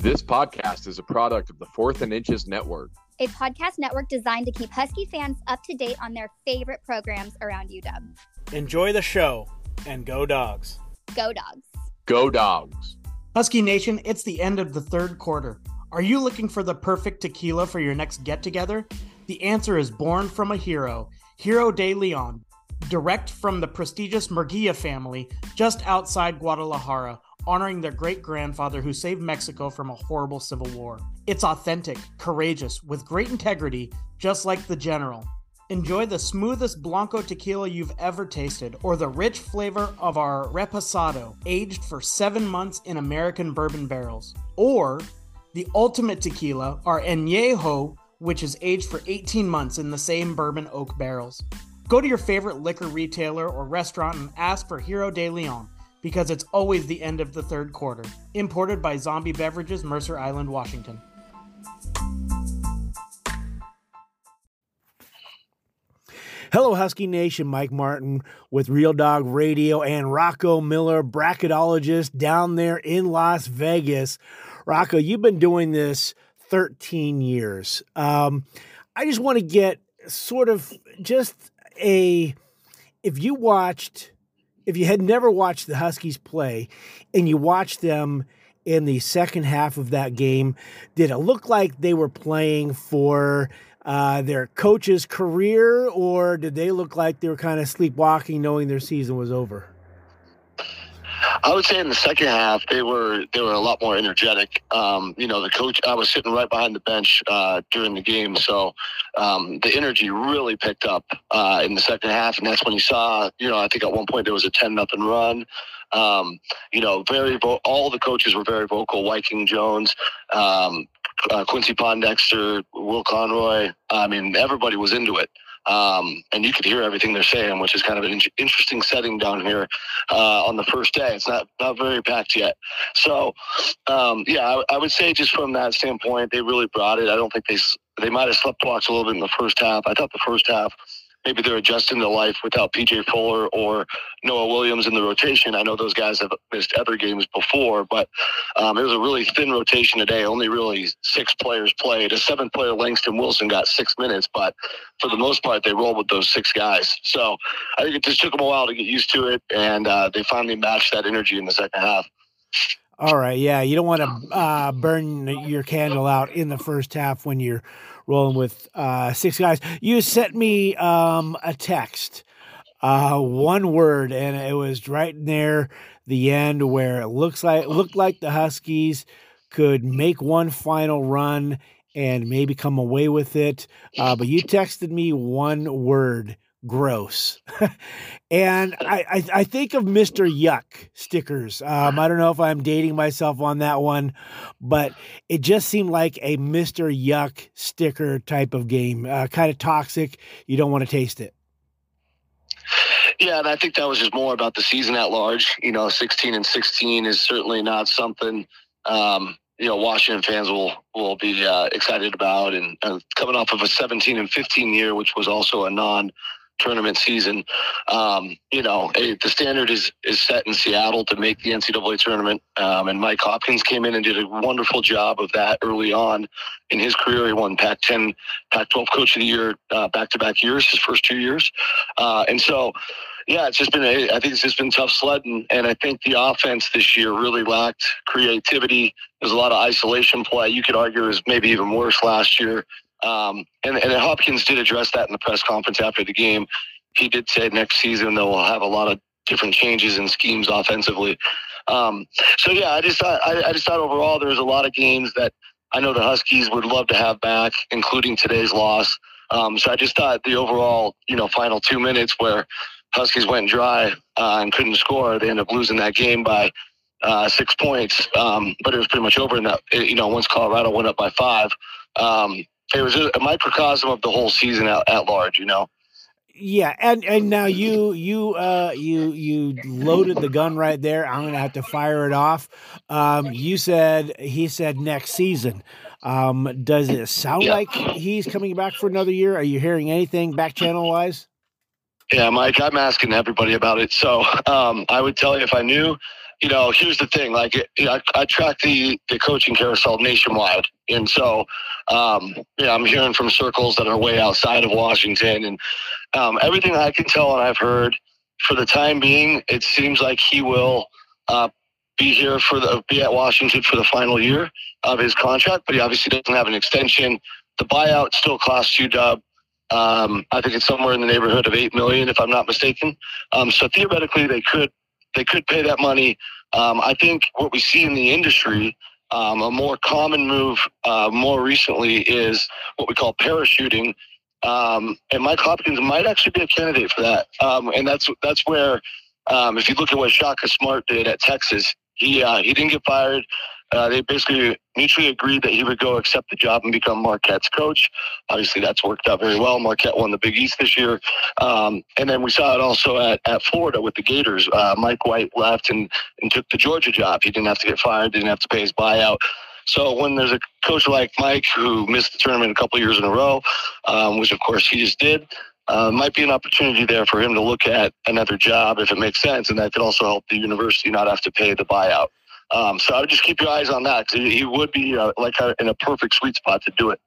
This podcast is a product of the Fourth and Inches Network, a podcast network designed to keep Husky fans up to date on their favorite programs around UW. Enjoy the show and go dogs. Go dogs. Go dogs. Husky Nation, it's the end of the third quarter. Are you looking for the perfect tequila for your next get together? The answer is born from a hero, Hero de Leon, direct from the prestigious Murguia family just outside Guadalajara honoring their great grandfather who saved Mexico from a horrible civil war. It's authentic, courageous, with great integrity, just like the General. Enjoy the smoothest Blanco tequila you've ever tasted, or the rich flavor of our Reposado, aged for seven months in American bourbon barrels. Or the ultimate tequila, our Añejo, which is aged for 18 months in the same bourbon oak barrels. Go to your favorite liquor retailer or restaurant and ask for Hero de Leon because it's always the end of the third quarter. Imported by Zombie Beverages, Mercer Island, Washington. Hello, Husky Nation. Mike Martin with Real Dog Radio and Rocco Miller, bracketologist down there in Las Vegas. Rocco, you've been doing this 13 years. Um, I just want to get sort of just a if you watched if you had never watched the Huskies play and you watched them in the second half of that game, did it look like they were playing for uh, their coach's career, or did they look like they were kind of sleepwalking, knowing their season was over? I would say in the second half they were they were a lot more energetic. Um, you know, the coach I was sitting right behind the bench uh, during the game, so um, the energy really picked up uh, in the second half, and that's when you saw. You know, I think at one point there was a ten nothing run. Um, you know, very vo- all the coaches were very vocal. Wyking Jones, um, uh, Quincy Pondexter, Will Conroy. I mean, everybody was into it um, and you could hear everything they're saying, which is kind of an in- interesting setting down here uh, on the first day. It's not not very packed yet, so um, yeah, I, I, would say just from that standpoint, they really brought it. I don't think they they might have slept watched a little bit in the first half. I thought the first half maybe they're adjusting to life without PJ Fuller or Noah Williams in the rotation. I know those guys have missed other games before, but um, it was a really thin rotation today. Only really six players played. A seventh player, Langston Wilson, got six minutes, but for the most part, they rolled with those six guys. So I think it just took them a while to get used to it, and uh, they finally matched that energy in the second half. All right, yeah, you don't want to uh, burn your candle out in the first half when you're rolling with uh, six guys. You sent me um, a text, uh, one word, and it was right near the end where it looks like looked like the Huskies could make one final run and maybe come away with it. Uh, but you texted me one word gross. and I, I, I, think of Mr. Yuck stickers. Um, I don't know if I'm dating myself on that one, but it just seemed like a Mr. Yuck sticker type of game, uh, kind of toxic. You don't want to taste it. Yeah, and I think that was just more about the season at large. You know, 16 and 16 is certainly not something um, you know Washington fans will will be uh, excited about, and uh, coming off of a 17 and 15 year, which was also a non tournament season. Um, you know, the standard is is set in Seattle to make the NCAA tournament, um, and Mike Hopkins came in and did a wonderful job of that early on in his career. He won Pac-10, Pac-12 Coach of the Year uh, back-to-back years, his first two years, uh, and so. Yeah, it's just been. A, I think it's just been tough sledding, and I think the offense this year really lacked creativity. There's a lot of isolation play. You could argue is maybe even worse last year. Um, and, and Hopkins did address that in the press conference after the game. He did say next season they'll have a lot of different changes and schemes offensively. Um, so yeah, I just thought I, I just thought overall there was a lot of games that I know the Huskies would love to have back, including today's loss. Um, so I just thought the overall, you know, final two minutes where Huskies went dry uh, and couldn't score, they ended up losing that game by uh, six points. Um, but it was pretty much over in that, you know, once Colorado went up by five. Um, it was a, microcosm of the whole season at, at large, you know. Yeah, and and now you you uh you you loaded the gun right there. I'm gonna have to fire it off. Um, you said he said next season. Um, does it sound yeah. like he's coming back for another year? Are you hearing anything back channel wise? Yeah, Mike, I'm asking everybody about it. So um, I would tell you if I knew you know, here's the thing. Like, you know, I, I track the the coaching carousel nationwide, and so, um, you know, I'm hearing from circles that are way outside of Washington, and um, everything I can tell and I've heard, for the time being, it seems like he will uh, be here for the be at Washington for the final year of his contract, but he obviously doesn't have an extension. The buyout still costs you, Dub. Um, I think it's somewhere in the neighborhood of eight million, if I'm not mistaken. Um, so theoretically, they could they could pay that money. Um, I think what we see in the industry, um, a more common move uh, more recently is what we call parachuting. Um, and Mike Hopkins might actually be a candidate for that. Um, and that's that's where, um, if you look at what Shaka Smart did at Texas, he uh, he didn't get fired. Uh, they basically mutually agreed that he would go accept the job and become Marquette's coach. Obviously, that's worked out very well. Marquette won the Big East this year. Um, and then we saw it also at, at Florida with the Gators. Uh, Mike White left and, and took the Georgia job. He didn't have to get fired, didn't have to pay his buyout. So when there's a coach like Mike who missed the tournament a couple years in a row, um, which of course he just did, uh, might be an opportunity there for him to look at another job if it makes sense, and that could also help the university not have to pay the buyout. Um, so I would just keep your eyes on that because he would be uh, like a, in a perfect sweet spot to do it.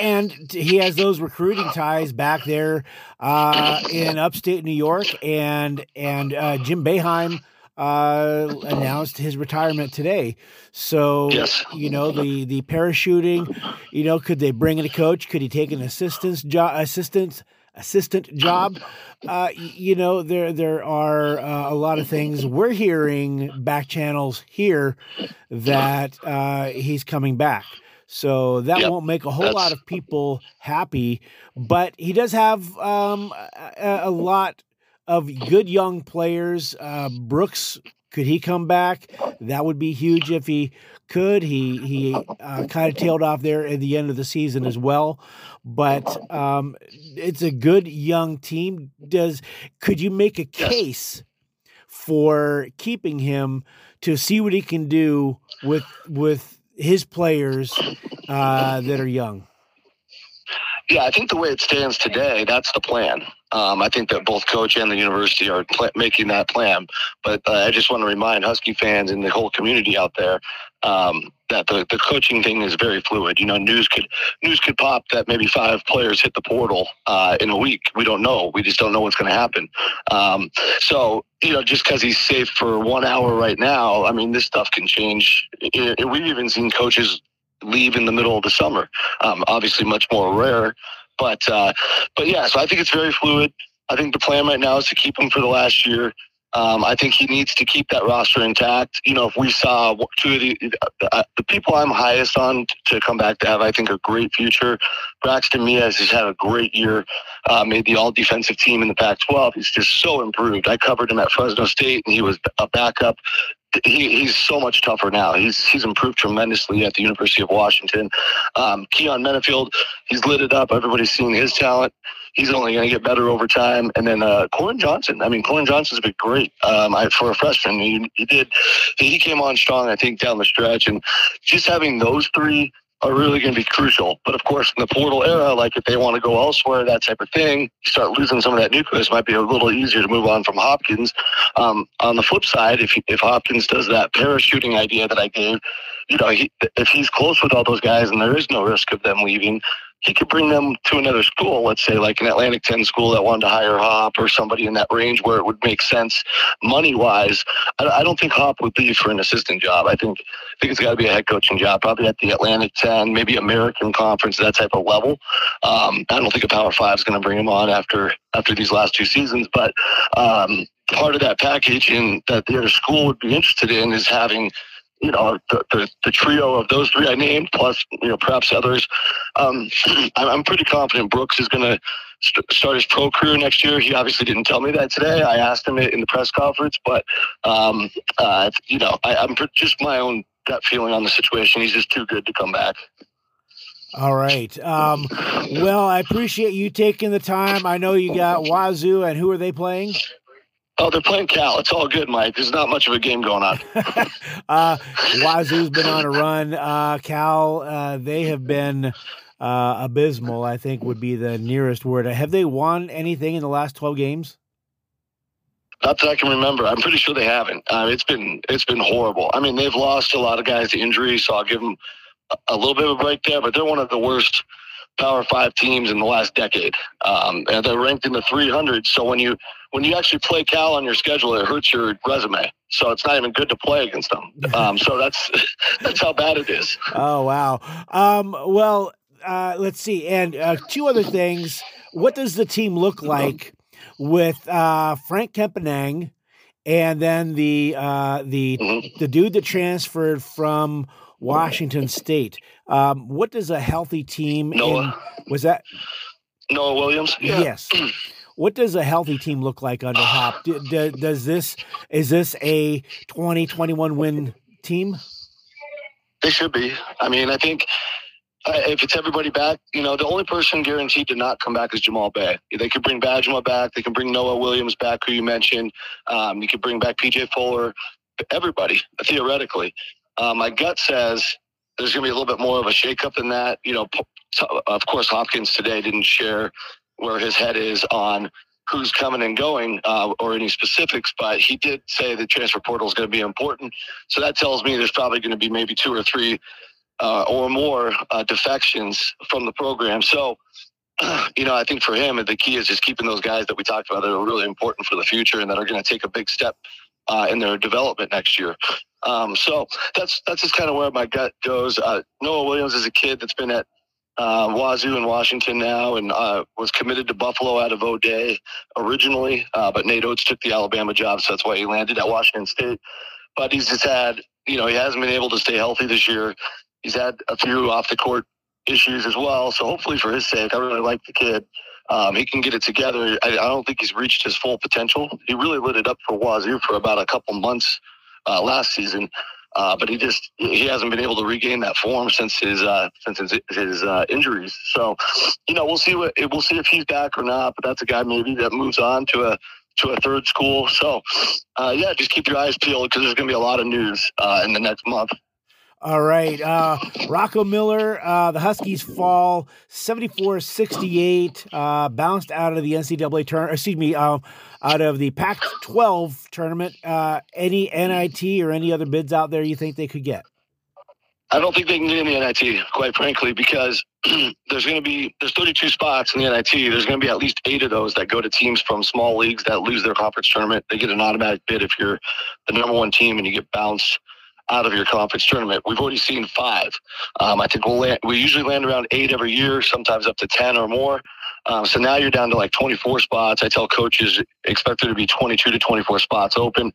And he has those recruiting ties back there uh, in upstate New York, and and uh, Jim Boeheim uh, announced his retirement today. So yes. you know the the parachuting. You know, could they bring in a coach? Could he take an assistant's job? Assistant assistant job. Uh, you know, there there are uh, a lot of things we're hearing back channels here that uh, he's coming back. So that Yep, won't make a whole that's- lot of people happy, but he does have um, a, a lot of good young players. Uh, Brooks, could he come back? That would be huge if he could. He he uh, kind of tailed off there at the end of the season as well, but um, it's a good young team. Does could you make a case for keeping him to see what he can do with with his players uh, that are young? Yeah, I think the way it stands today, that's the plan. Um, I think that both coach and the university are pl- making that plan. But uh, I just want to remind Husky fans and the whole community out there um, that the, the coaching thing is very fluid. You know, news could news could pop that maybe five players hit the portal uh, in a week. We don't know. We just don't know what's going to happen. Um, so you know, just because he's safe for one hour right now, I mean, this stuff can change. I I- we've even seen coaches leave in the middle of the summer. Um, obviously, much more rare. But uh, but yeah, so I think it's very fluid. I think the plan right now is to keep him for the last year. Um, I think he needs to keep that roster intact. You know, if we saw two of the uh, the people I'm highest on to come back to have, I think, a great future. Braxton Meah has had a great year. Uh, made the All Defensive Team in the Pac-12. He's just so improved. I covered him at Fresno State, and he was a backup. He, he's so much tougher now. He's he's improved tremendously at the University of Washington. Um, Keyon Menifield, he's lit it up. Everybody's seeing his talent. He's only going to get better over time. And then uh, Koren Johnson. I mean, Koren Johnson's been great um, I, for a freshman. He, he did. He came on strong, I think, down the stretch. And just having those three are really going to be crucial. But of course, in the portal era, like if they want to go elsewhere, that type of thing, you start losing some of that nucleus. Might be a little easier to move on from Hopkins. Um, on the flip side, if if Hopkins does that parachuting idea that I gave, you know, he, if he's close with all those guys and there is no risk of them leaving, he could bring them to another school. Let's say like an Atlantic 10 school that wanted to hire Hop or somebody in that range where it would make sense money wise. I, I don't think Hop would leave for an assistant job. I think I think it's got to be a head coaching job, probably at the Atlantic 10, maybe American Conference, that type of level. Um, I don't think a Power Five is going to bring him on after after these last two seasons, but um, part of that package and that the other school would be interested in is having you know the, the, the trio of those three I named plus you know perhaps others. Um, I'm, pretty confident Brooks is going to st- start his pro career next year. He obviously didn't tell me that today. I asked him it in the press conference, but um, uh, you know I, I'm pr- just my own gut feeling on the situation. He's just too good to come back. All right. Um, well, I appreciate you taking the time. I know you got Wazoo, and who are they playing? Oh, they're playing Cal. It's all good, Mike. There's not much of a game going on. uh, Wazoo's been on a run. Uh, Cal, uh, they have been uh, abysmal. I think would be the nearest word. Have they won anything in the last twelve games? Not that I can remember. I'm pretty sure they haven't. Uh, it's been it's been horrible. I mean, they've lost a lot of guys to injury, so I'll give them a, a little bit of a break there. But they're one of the worst Power Five teams in the last decade, um, and they're ranked in the 300. So when you when you actually play Cal on your schedule, it hurts your resume. So it's not even good to play against them. Um, so that's that's how bad it is. Oh wow. Um, well, uh, let's see. And uh, two other things. What does the team look like with uh, Franck Kepnang and then the uh, the Mhm. the dude that transferred from Washington State? Um, what does a healthy team? in- was that Noah Williams. yes? What does a healthy team look like under Hop? Do, do, does this is this a 2021 win team? They should be. I mean, I think uh, if it's everybody back, you know, the only person guaranteed to not come back is Jamal Bey. They could bring Bajema back. They can bring Noah Williams back, who you mentioned. Um, you could bring back PJ Fuller. Everybody, theoretically. Uh, my gut says there's going to be a little bit more of a shakeup than that. You know, of course, Hopkins today didn't share where his head is on who's coming and going uh, or any specifics, but he did say the transfer portal is going to be important. So that tells me there's probably going to be maybe two or three uh, or more uh, defections from the program. So, you know, I think for him, the key is just keeping those guys that we talked about that are really important for the future and that are going to take a big step uh, in their development next year. Um, so that's that's just kind of where my gut goes. Uh, Noah Williams is a kid that's been at uh, Wazoo in Washington now and uh, was committed to Buffalo out of O'Dea originally, uh, but Nate Oats took the Alabama job, so that's why he landed at Washington State. But he's just had, you know, he hasn't been able to stay healthy this year. He's had a few off the court issues as well. So hopefully, for his sake, I really like the kid. Um, he can get it together. I, I don't think he's reached his full potential. He really lit it up for Wazoo for about a couple months uh, last season, uh, but he just he hasn't been able to regain that form since his uh, since his, his uh, injuries. So, you know, we'll see what we'll see if he's back or not. But that's a guy maybe that moves on to a to a third school. So, uh, yeah, just keep your eyes peeled because there's going to be a lot of news uh, in the next month. All right. Uh, Rocco Miller, uh, the Huskies fall 74 68, uh, bounced out of the NCAA tournament, excuse me, um, out of the Pac 12 tournament. Uh, any NIT or any other bids out there you think they could get? I don't think they can get in the NIT, quite frankly, because there's going to be there's 32 spots in the NIT. There's going to be at least eight of those that go to teams from small leagues that lose their conference tournament. They get an automatic bid if you're the number one team and you get bounced out of your conference tournament. We've already seen five. Um, I think we'll land, we usually land around eight every year, sometimes up to 10 or more. Um, so now you're down to like 24 spots. I tell coaches expect there to be 22 to 24 spots open.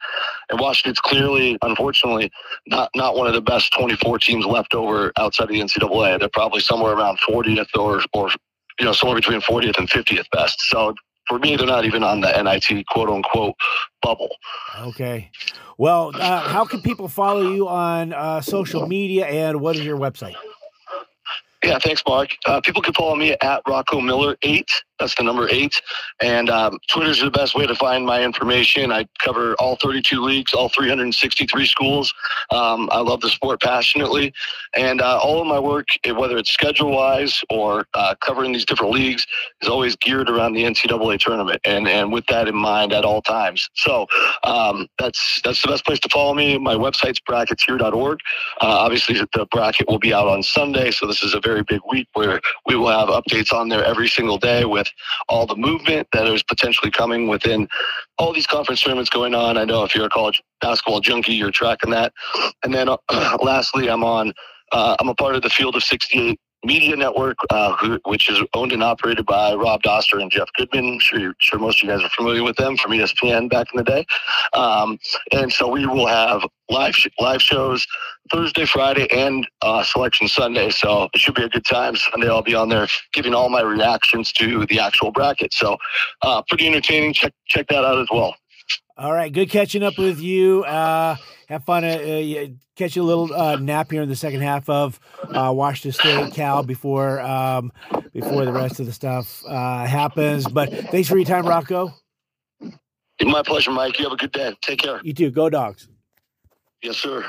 And Washington's clearly, unfortunately, not not one of the best 24 teams left over outside of the NCAA. They're probably somewhere around 40th or or you know somewhere between 40th and 50th best. So for me, they're not even on the NIT quote unquote bubble. Okay. Well, uh, how can people follow you on uh, social media and what is your website? Yeah, thanks, Mark. Uh, people can follow me at Rocco Miller eight. That's the number eight. And um, Twitter's the best way to find my information. I cover all 32 leagues, all 363 schools. Um, I love the sport passionately, and uh, all of my work, eh, whether it's schedule wise or uh, covering these different leagues, is always geared around the NCAA tournament, and and with that in mind at all times. So um, that's that's the best place to follow me. My website's brackettier.org. Uh, obviously, the bracket will be out on Sunday, so this is a very big week where we will have updates on there every single day with all the movement that is potentially coming within all these conference tournaments going on. I know if you're a college basketball junkie, you're tracking that. And then uh, lastly, I'm on. Uh, I'm a part of the Field of 68 Media Network, uh, who, which is owned and operated by Rob Doster and Jeff Goodman. I'm sure, sure most of you guys are familiar with them from ESPN back in the day. Um, and so we will have live sh- live shows Thursday, Friday, and uh, Selection Sunday. So it should be a good time. Sunday, I'll be on there giving all my reactions to the actual bracket. So uh, pretty entertaining. Check check that out as well. All right, good catching up with you. Uh, have fun. Uh, uh, catch you a little uh, nap here in the second half of uh, Washington State Cal before um, before the rest of the stuff uh, happens. But thanks for your time, Rocco. My pleasure, Mike. You have a good day. Take care. You too. Go dogs. Yes, sir.